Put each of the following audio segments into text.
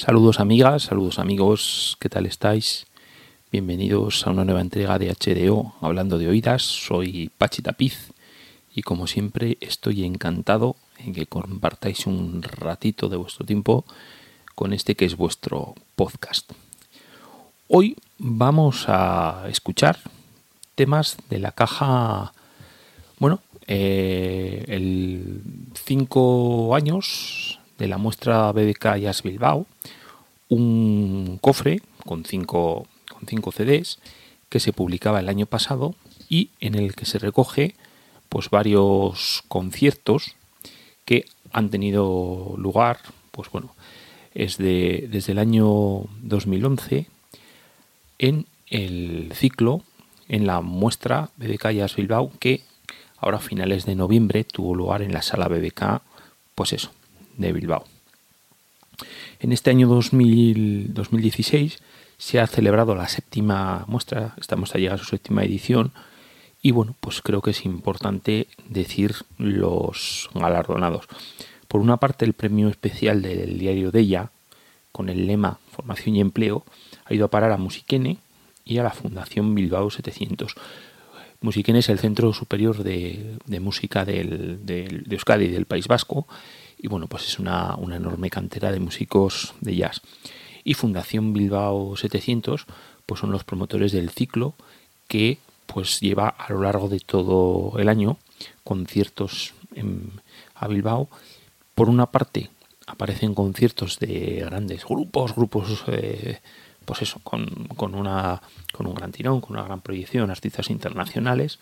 Saludos amigas, saludos amigos, ¿qué tal estáis? Bienvenidos a una nueva entrega de HDO hablando de oídas. Soy Pachi Tapiz y como siempre estoy encantado en que compartáis un ratito de vuestro tiempo con este que es vuestro podcast. Hoy vamos a escuchar temas de la caja, bueno, eh, el 5 años de la muestra BBK Jazz Bilbao, un cofre con 5 con cinco CDs que se publicaba el año pasado y en el que se recoge pues varios conciertos que han tenido lugar, pues bueno, es de, desde el año 2011 en el ciclo, en la muestra BBK Jazz Bilbao, que ahora a finales de noviembre tuvo lugar en la sala BBK, pues eso, de Bilbao. En este año 2016 se ha celebrado la séptima muestra, estamos a llegar a su séptima edición, y bueno, pues creo que es importante decir los galardonados. Por una parte, el premio especial del diario de ella, con el lema Formación y Empleo, ha ido a parar a Musiquene y a la Fundación Bilbao 700. Musiquene es el Centro Superior de, Música del, de Euskadi y del País Vasco y bueno, pues es una, una enorme cantera de músicos de jazz. Y Fundación Bilbao 700 pues son los promotores del ciclo que pues lleva a lo largo de todo el año conciertos en, a Bilbao. Por una parte aparecen conciertos de grandes grupos, grupos eh, pues eso, con, con, una, con un gran tirón, con una gran proyección, artistas internacionales,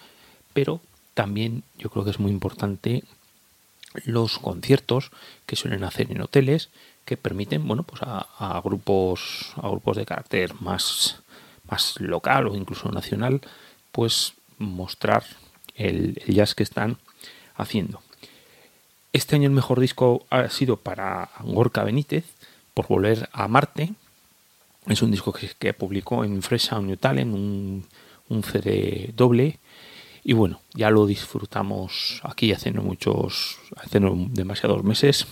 pero también yo creo que es muy importante los conciertos que suelen hacer en hoteles que permiten bueno pues a, grupos a grupos de carácter más más local o incluso nacional pues mostrar el, jazz que están haciendo. Este año el mejor disco ha sido para Gorka Benítez por volver a Marte. Es un disco que, publicó en Fresh Sound New Talent, un, un CD doble. Y bueno, ya lo disfrutamos aquí hace no muchos, hace no demasiados meses.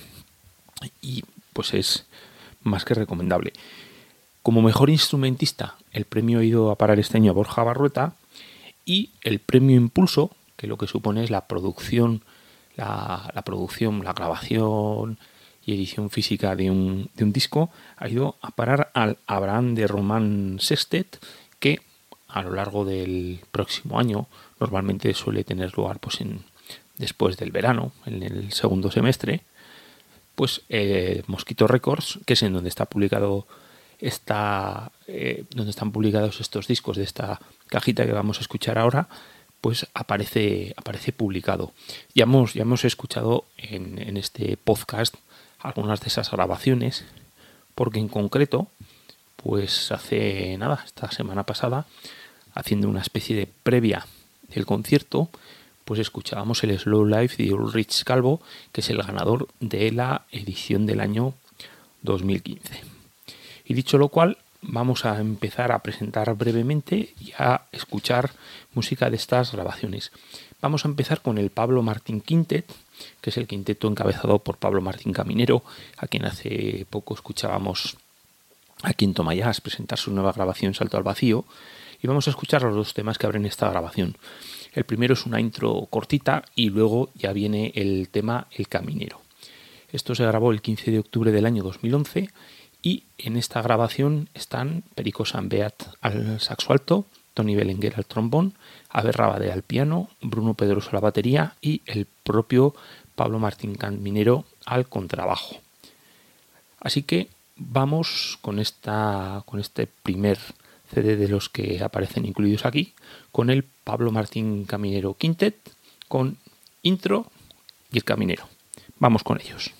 Y pues es más que recomendable. Como mejor instrumentista, el premio ha ido a parar este año a Borja Barrueta y el premio Impulso, que lo que supone es la producción, la, producción, la grabación y edición física de un, de un, disco, ha ido a parar al Abraham de Román Sextet, que a lo largo del próximo año normalmente suele tener lugar pues en, después del verano, en el segundo semestre, pues eh, Mosquito Records, que es en donde está publicado esta, eh, donde están publicados estos discos de esta cajita que vamos a escuchar ahora, pues aparece, aparece publicado. Ya hemos, ya hemos escuchado en, en este podcast algunas de esas grabaciones, porque en concreto, pues hace nada, esta semana pasada, haciendo una especie de previa del concierto, pues escuchábamos el Slow Life de Ulrich Calvo, que es el ganador de la edición del año 2015. Y dicho lo cual, vamos a empezar a presentar brevemente y a escuchar música de estas grabaciones. Vamos a empezar con el Pablo Martín Quintet, que es el quinteto encabezado por Pablo Martín Caminero, a quien hace poco escuchábamos aquí en Tomayás presentar su nueva grabación Salto al Vacío. Y vamos a escuchar los dos temas que abren esta grabación. El primero es una intro cortita y luego ya viene el tema El Caminero. Esto se grabó el 15 de octubre del año 2011 y en esta grabación están Perico Sanbeat al saxo alto, Tony Belenguer al trombón, Aber Rabade al piano, Bruno Pedroso a la batería y el propio Pablo Martín Caminero al contrabajo. Así que vamos con, esta, con este primer CD de los que aparecen incluidos aquí, con el Pablo Martín Caminero Quintet, con intro y el caminero. Vamos con ellos.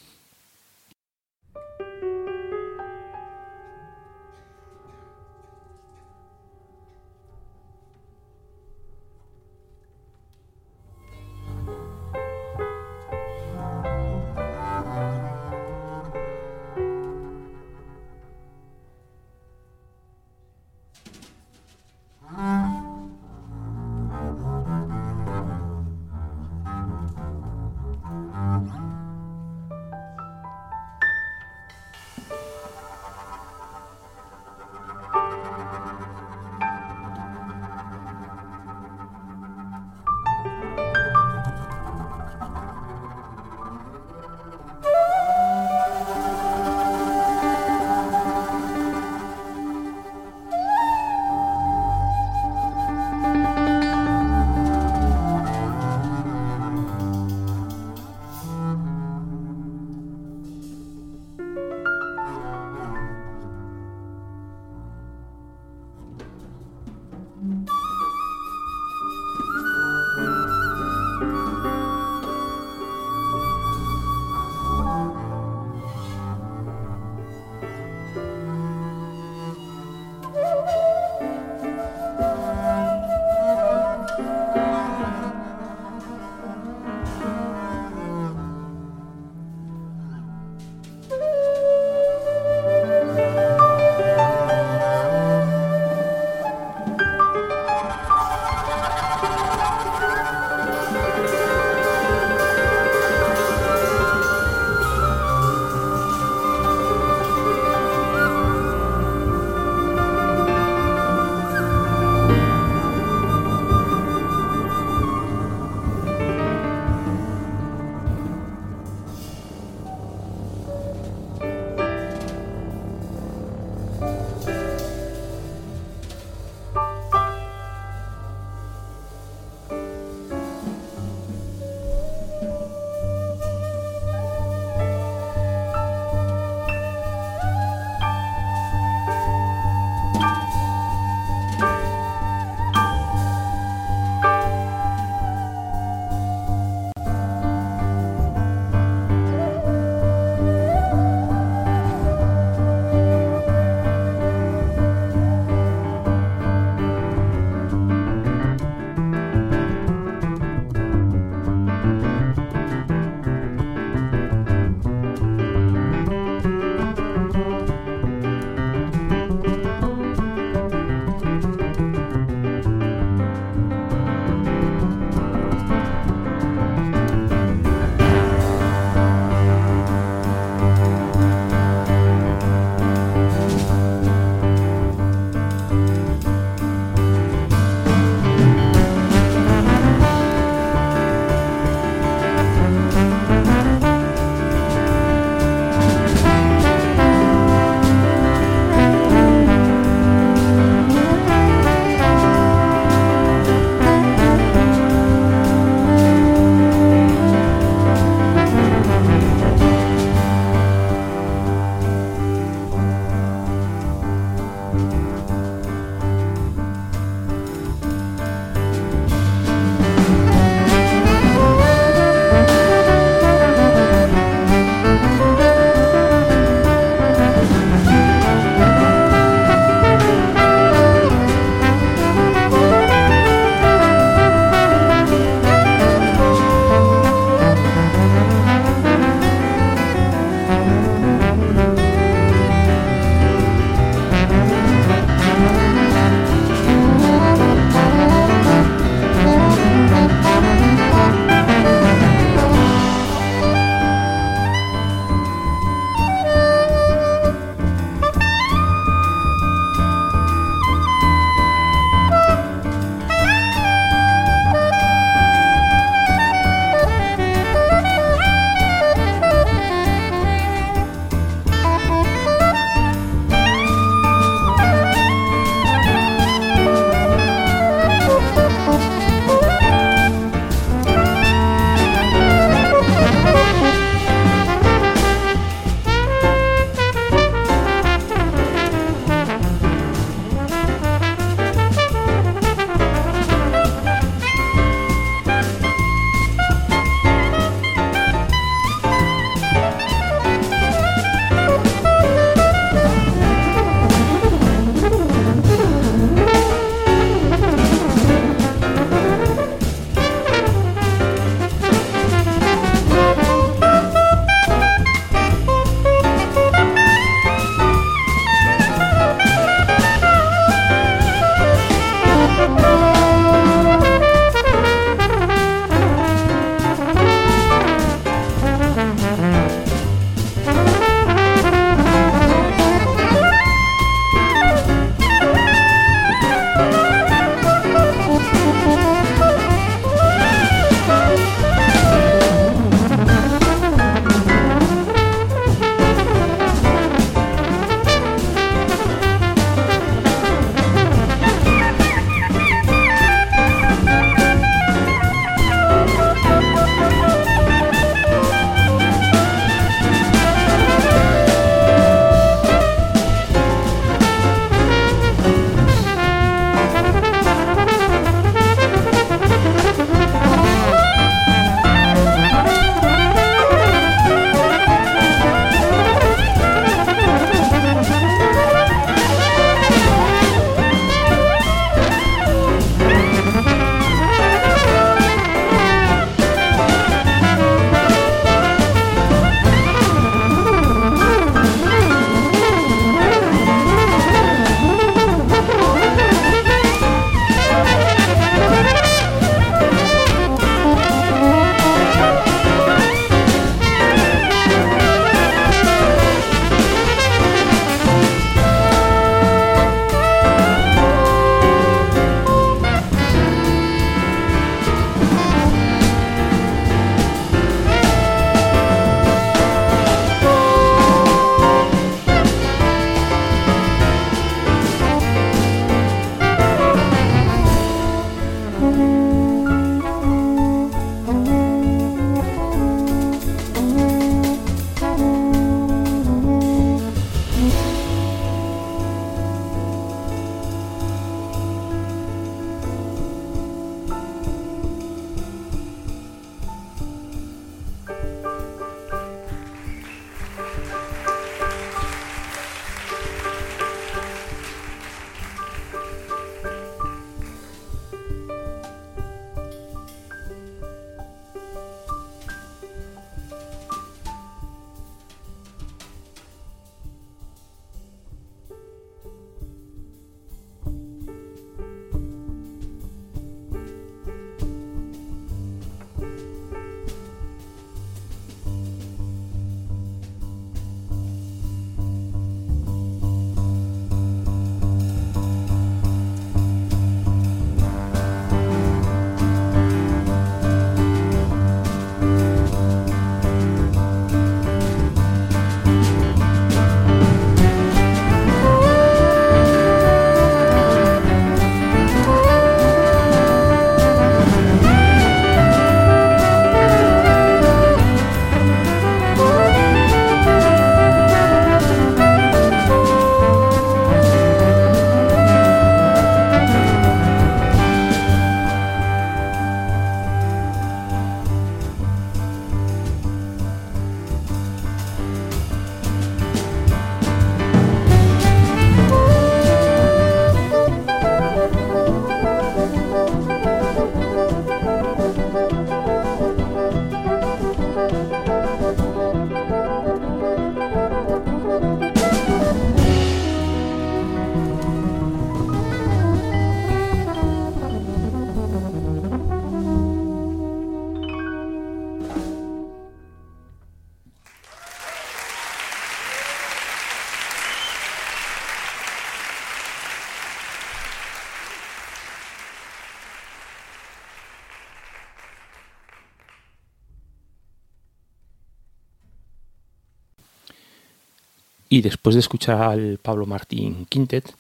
Después de escuchar al Pablo Martín Quintet,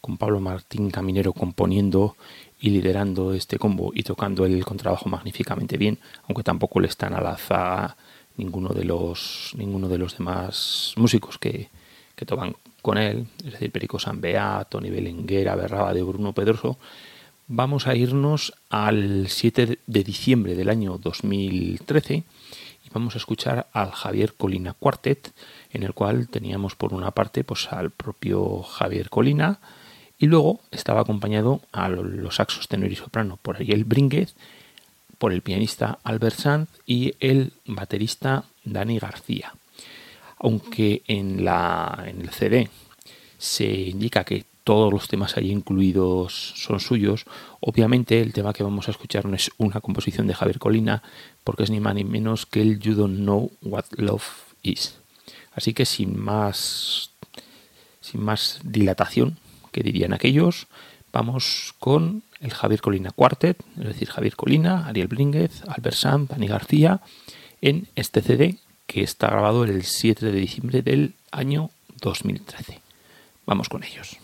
con Pablo Martín Caminero componiendo y liderando este combo y tocando el contrabajo magníficamente bien, aunque tampoco le están a la zaga ninguno de los ninguno de los demás músicos que, que tocan con él, es decir, Perico Sanbea, Tony Belenguera, Berraba de Bruno Pedroso, vamos a irnos al 7 de diciembre del año 2013 y vamos a escuchar al Javier Colina Quartet, en el cual teníamos por una parte pues al propio Javier Colina y luego estaba acompañado a los saxos tenor y soprano por Ariel Brínguez, por el pianista Albert Sanz y el baterista Dani García. Aunque en, la, en el CD se indica que todos los temas ahí incluidos son suyos. Obviamente el tema que vamos a escuchar no es una composición de Javier Colina, porque es ni más ni menos que el You Don't Know What Love Is. Así que sin más, sin más dilatación, que dirían aquellos, vamos con el Javier Colina Quartet, es decir, Javier Colina, Ariel Brínguez, Albert Sam, Dani García, en este CD que está grabado el 7 de diciembre del año 2013. Vamos con ellos.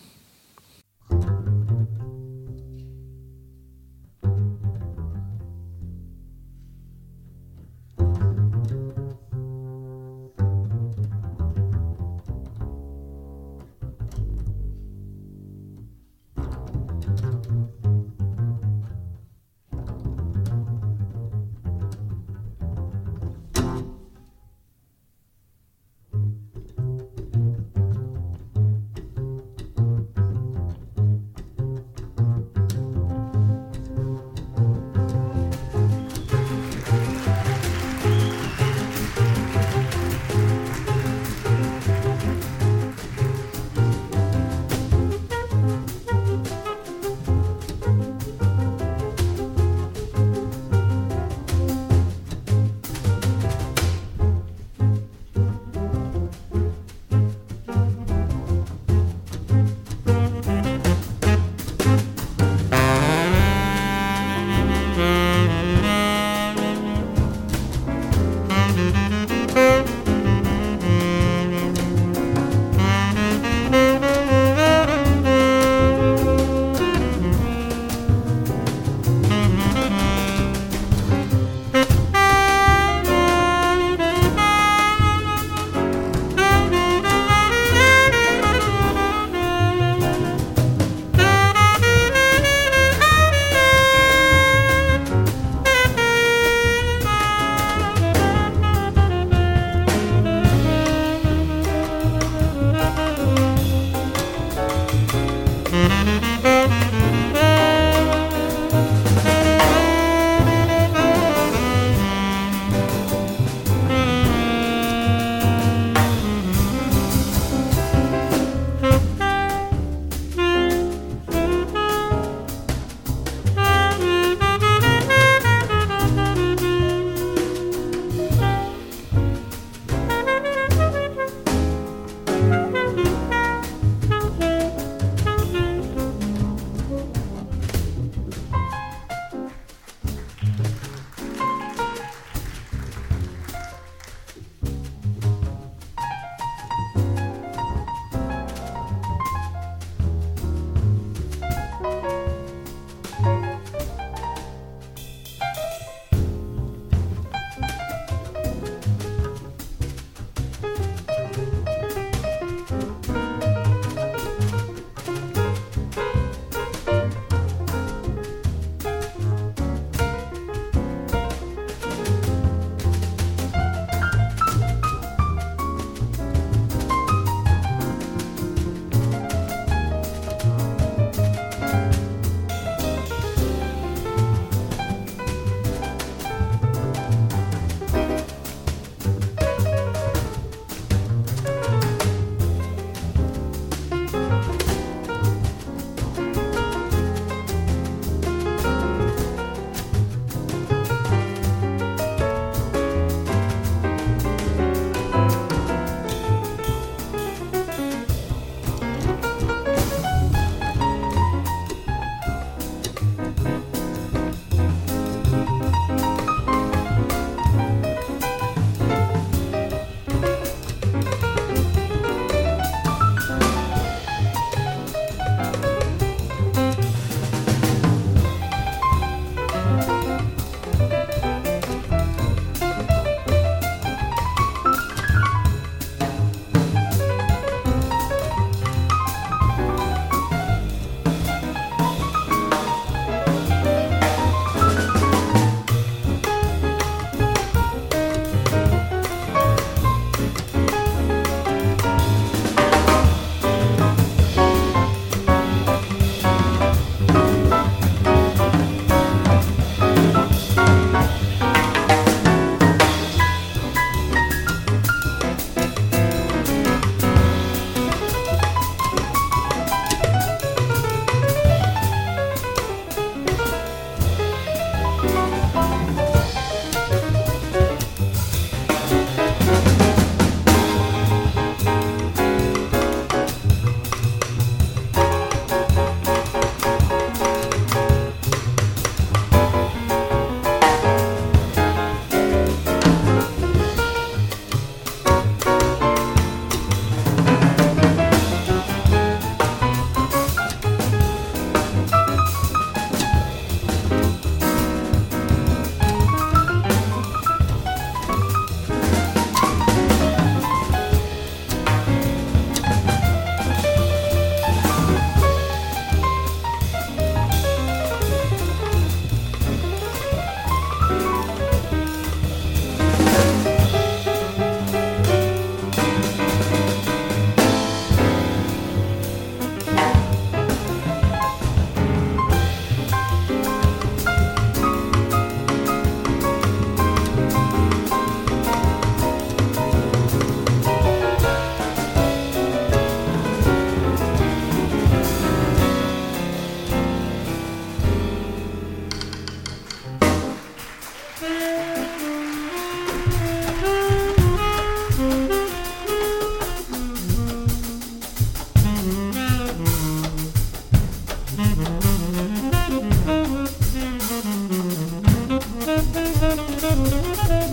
Thank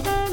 you.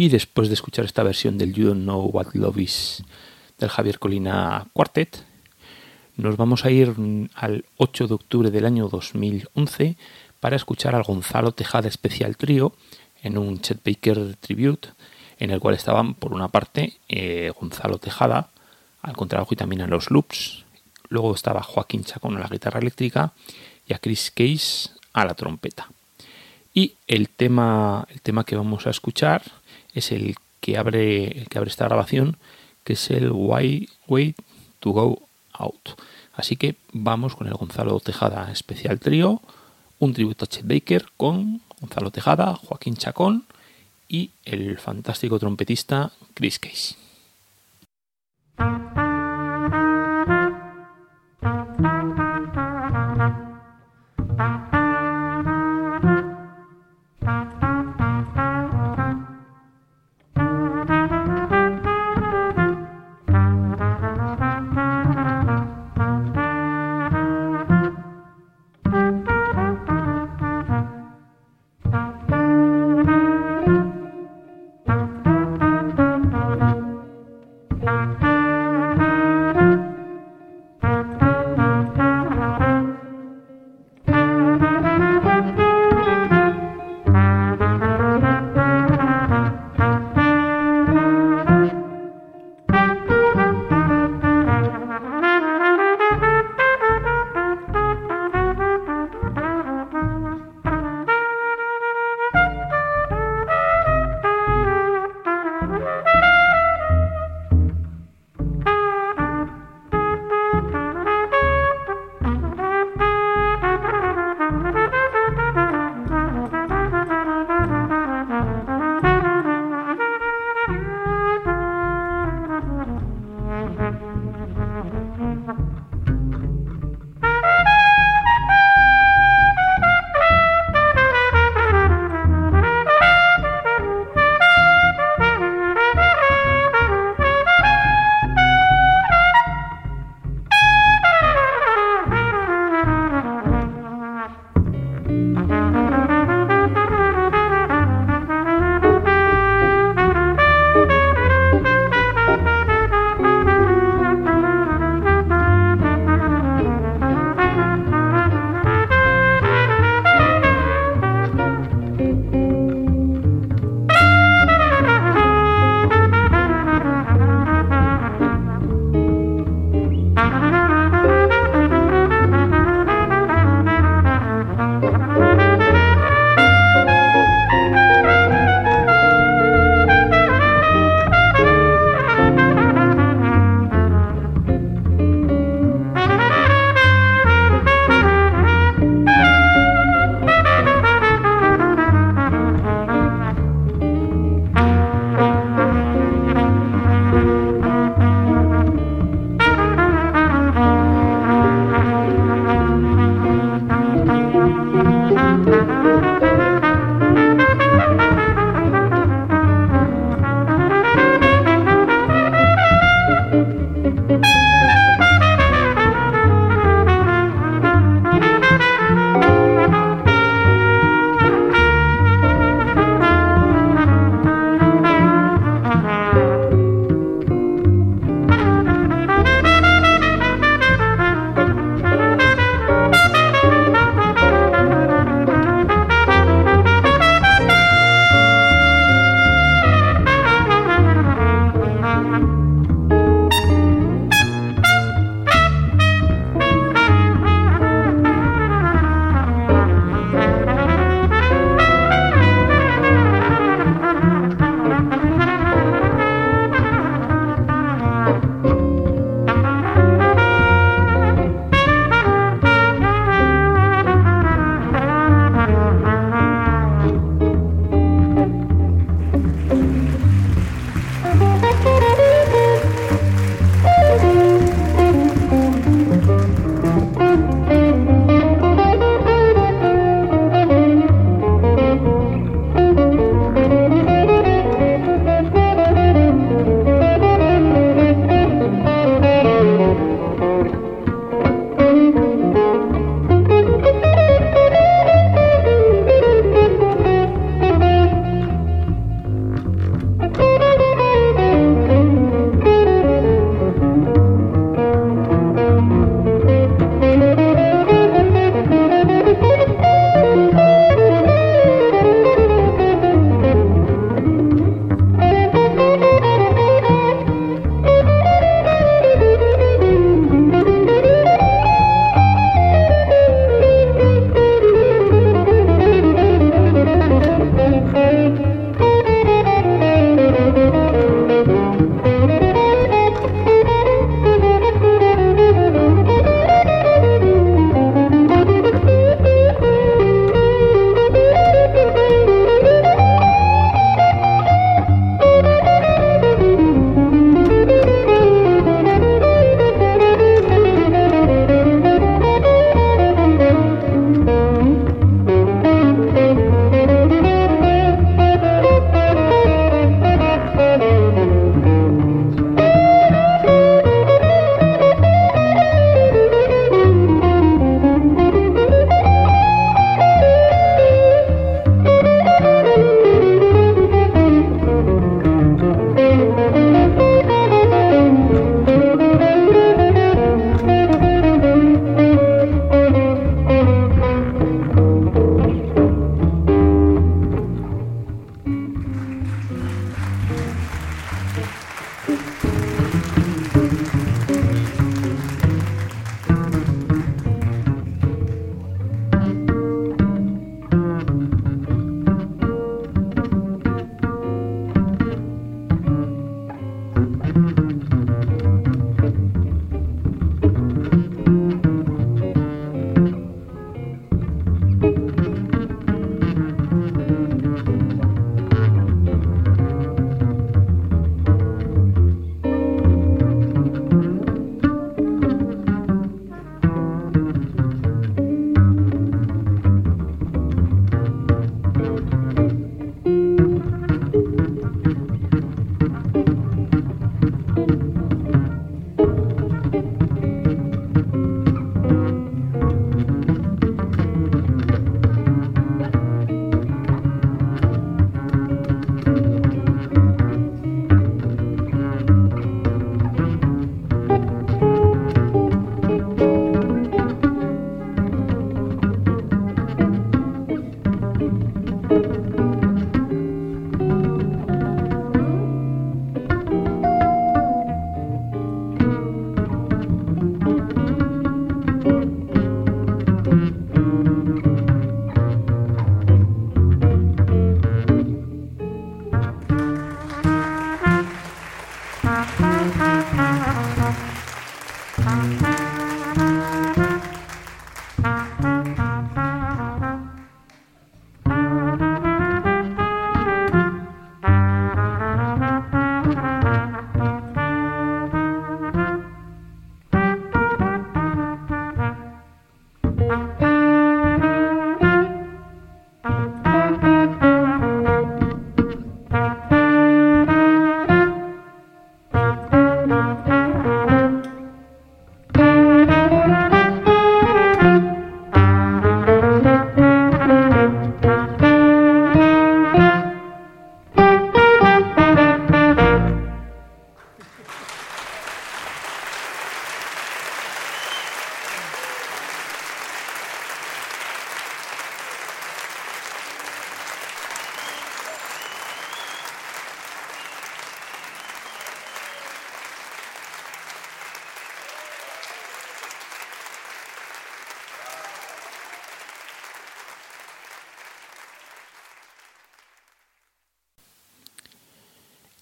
Y después de escuchar esta versión del You Don't Know What Love Is del Javier Colina Quartet, nos vamos a ir al 8 de octubre del año 2011 para escuchar al Gonzalo Tejada Especial Trío en un Chet Baker Tribute, en el cual estaban, por una parte, eh, Gonzalo Tejada al contrabajo y también a los loops. Luego estaba Joaquín Chacón a la guitarra eléctrica y a Chris Case a la trompeta. Y el tema, el tema que vamos a escuchar es el que abre, que abre esta grabación, que es el Why Way to Go Out. Así que vamos con el Gonzalo Tejada especial trío, un tributo a Chet Baker con Gonzalo Tejada, Joaquín Chacón y el fantástico trompetista Chris Case.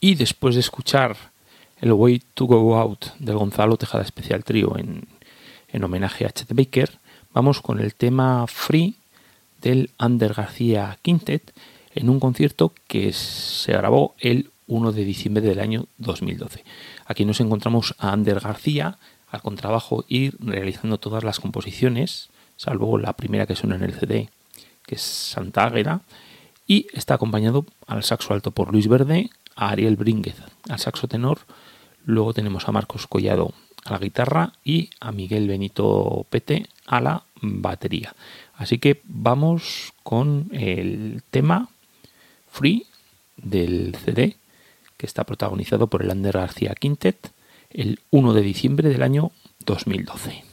Y después de escuchar el Way to Go Out del Gonzalo Tejada Especial Trío en, en homenaje a Chet Baker, vamos con el tema Free del Ander García Quintet en un concierto que se grabó el 1 de diciembre del año 2012. Aquí nos encontramos a Ander García al contrabajo y realizando todas las composiciones, salvo la primera que suena en el CD, que es Santa Águeda, y está acompañado al saxo alto por Luis Verde, Ariel Brínguez al saxo tenor, luego tenemos a Marcos Collado a la guitarra y a Miguel Benito Pete a la batería. Así que vamos con el tema Free del CD que está protagonizado por el Ander García Quintet el 1 de diciembre del año 2012.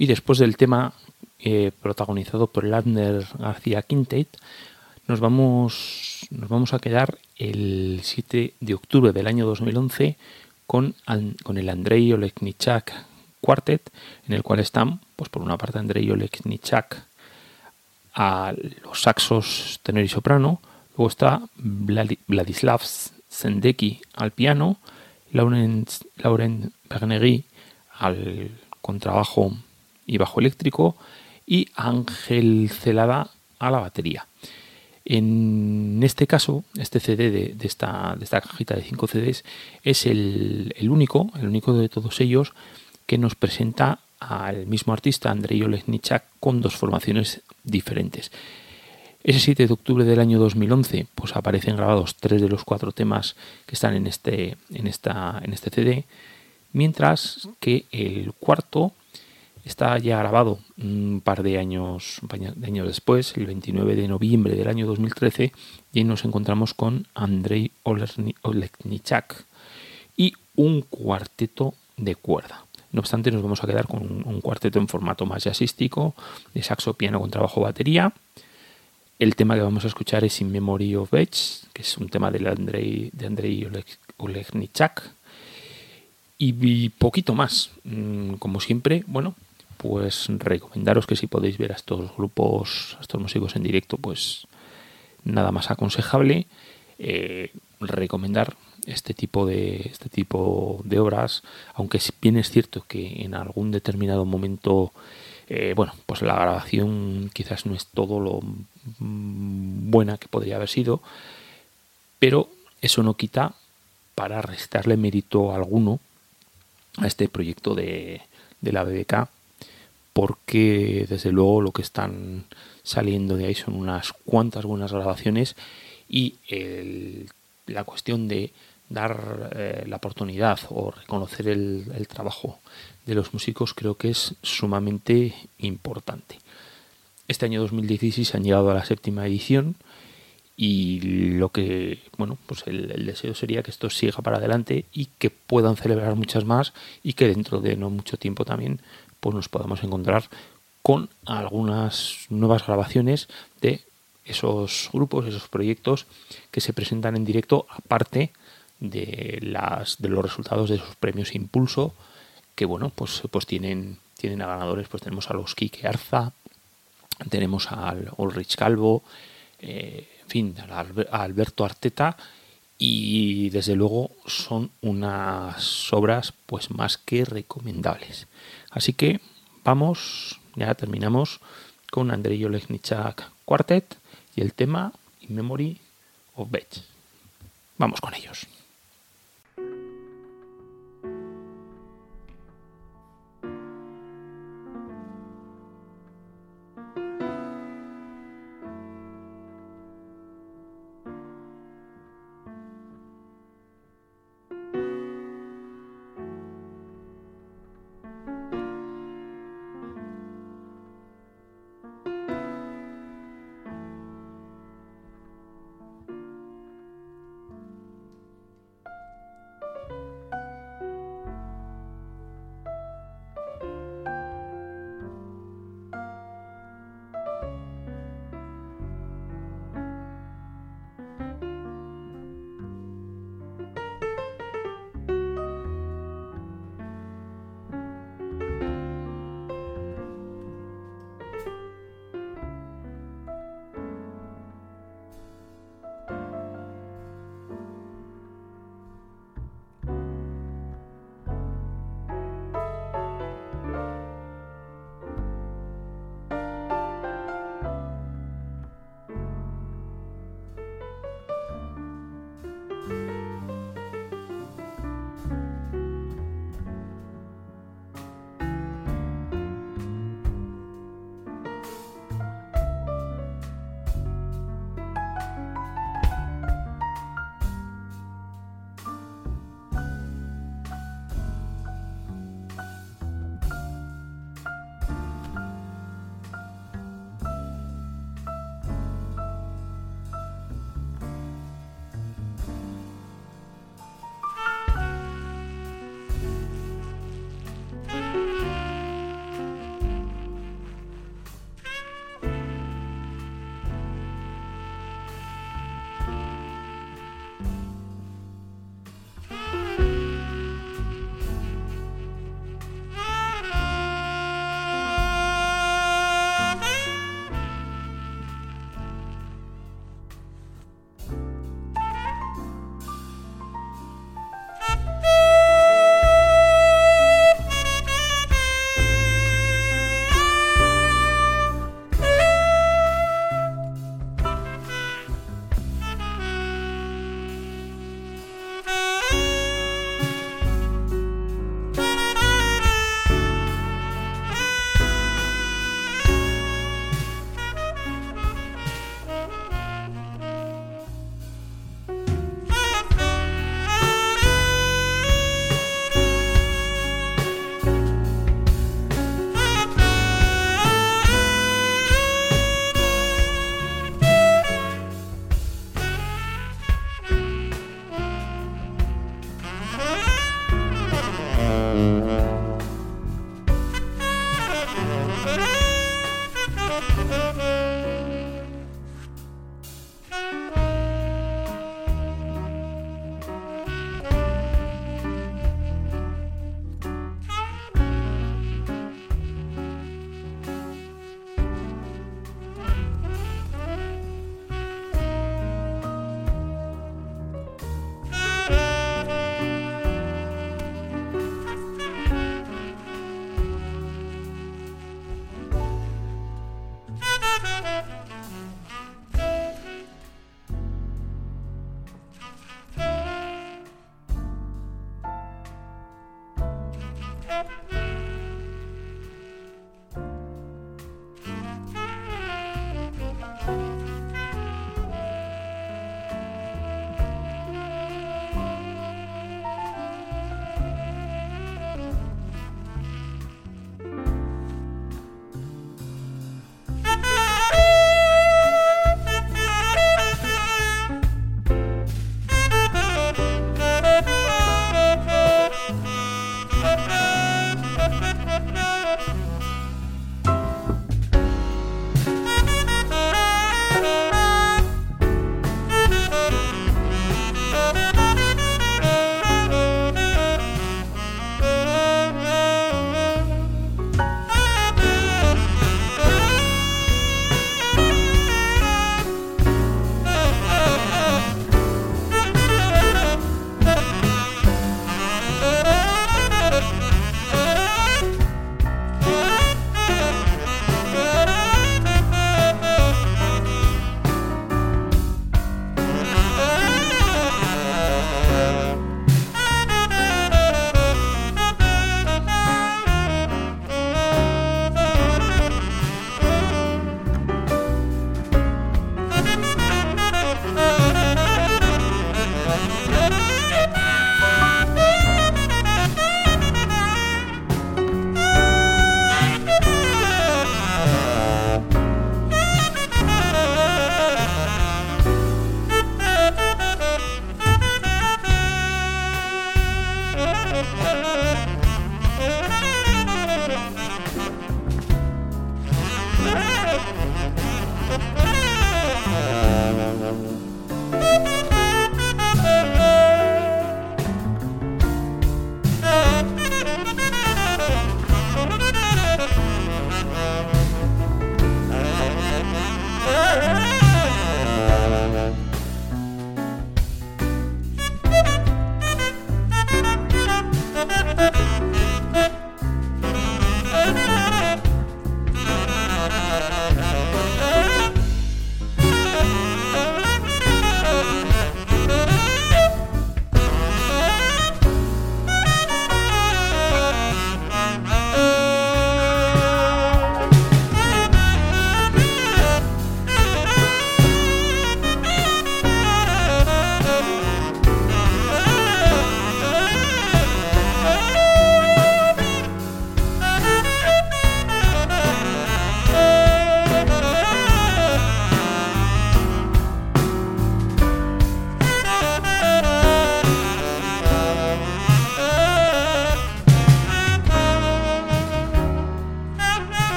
Y después del tema eh, protagonizado por Lander García Quintet, nos vamos, nos vamos a quedar el 7 de octubre del año 2011 con, con el Andrei Oleknichak Quartet, en el cual están, pues por una parte Andrei Oleknichak a los saxos tenor y soprano, luego está Vladislav Sendeki al piano, Laurent, Laurent al contrabajo y bajo eléctrico y Ángel Celada a la batería. En este caso, este CD de, esta, de esta, cajita de 5 CDs es el, único, el único de todos ellos que nos presenta al mismo artista, Andrei Olechnichak, con dos formaciones diferentes. Ese 7 de octubre del año 2011, pues aparecen grabados tres de los cuatro temas que están en este, en esta, en este CD, mientras que el cuarto está ya grabado un par de años, años después, el 29 de noviembre del año 2013, y nos encontramos con Andrei Olechnichak y un cuarteto de cuerda. No obstante, nos vamos a quedar con un cuarteto en formato más jazzístico, de saxo, piano con trabajo batería. El tema que vamos a escuchar es In Memory of Edge, que es un tema de Andrei, de Andrei Olechnichak. Y poquito más. Mm, como siempre, bueno, pues recomendaros que si podéis ver a estos grupos, a estos músicos en directo, pues nada más aconsejable. Eh, recomendar este tipo de este tipo de obras aunque bien es cierto que en algún determinado momento eh, bueno pues la grabación quizás no es todo lo buena que podría haber sido pero eso no quita para restarle mérito alguno a este proyecto de, de la BBK porque desde luego lo que están saliendo de ahí son unas cuantas buenas grabaciones y la cuestión de dar eh, la oportunidad o reconocer el, trabajo de los músicos creo que es sumamente importante. Este año 2016 han llegado a la séptima edición y lo que, bueno, pues el, el, deseo sería que esto siga para adelante y que puedan celebrar muchas más y que dentro de no mucho tiempo también pues nos podamos encontrar con algunas nuevas grabaciones de esos grupos, esos proyectos que se presentan en directo aparte de las de los resultados de esos premios Impulso que bueno pues pues tienen tienen a ganadores pues tenemos a los Kike Arza tenemos al Ulrich Calvo eh, en fin a Alberto Arteta y desde luego son unas obras pues más que recomendables así que vamos ya terminamos con Andrei Olechnichak Quartet y el tema In Memory of Bech. Vamos con ellos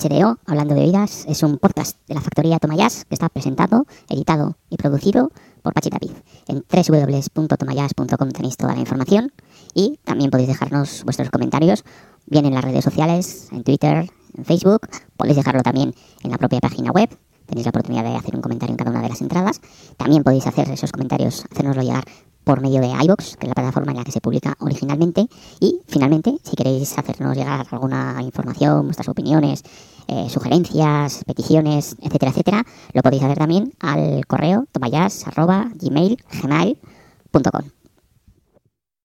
HDO, Hablando de Oídas, es un podcast de la factoría Tomayas que está presentado, editado y producido por Pachi Tapiz. En www.tomayas.com tenéis toda la información y también podéis dejarnos vuestros comentarios, bien en las redes sociales, en Twitter, en Facebook, podéis dejarlo también en la propia página web. Tenéis la oportunidad de hacer un comentario en cada una de las entradas. También podéis hacer esos comentarios, hacérnoslo llegar por medio de iBox, que es la plataforma en la que se publica originalmente. Y finalmente, si queréis hacernos llegar alguna información, vuestras opiniones, eh, sugerencias, peticiones, etcétera, etcétera, lo podéis hacer también al correo tomayas.gmail.com.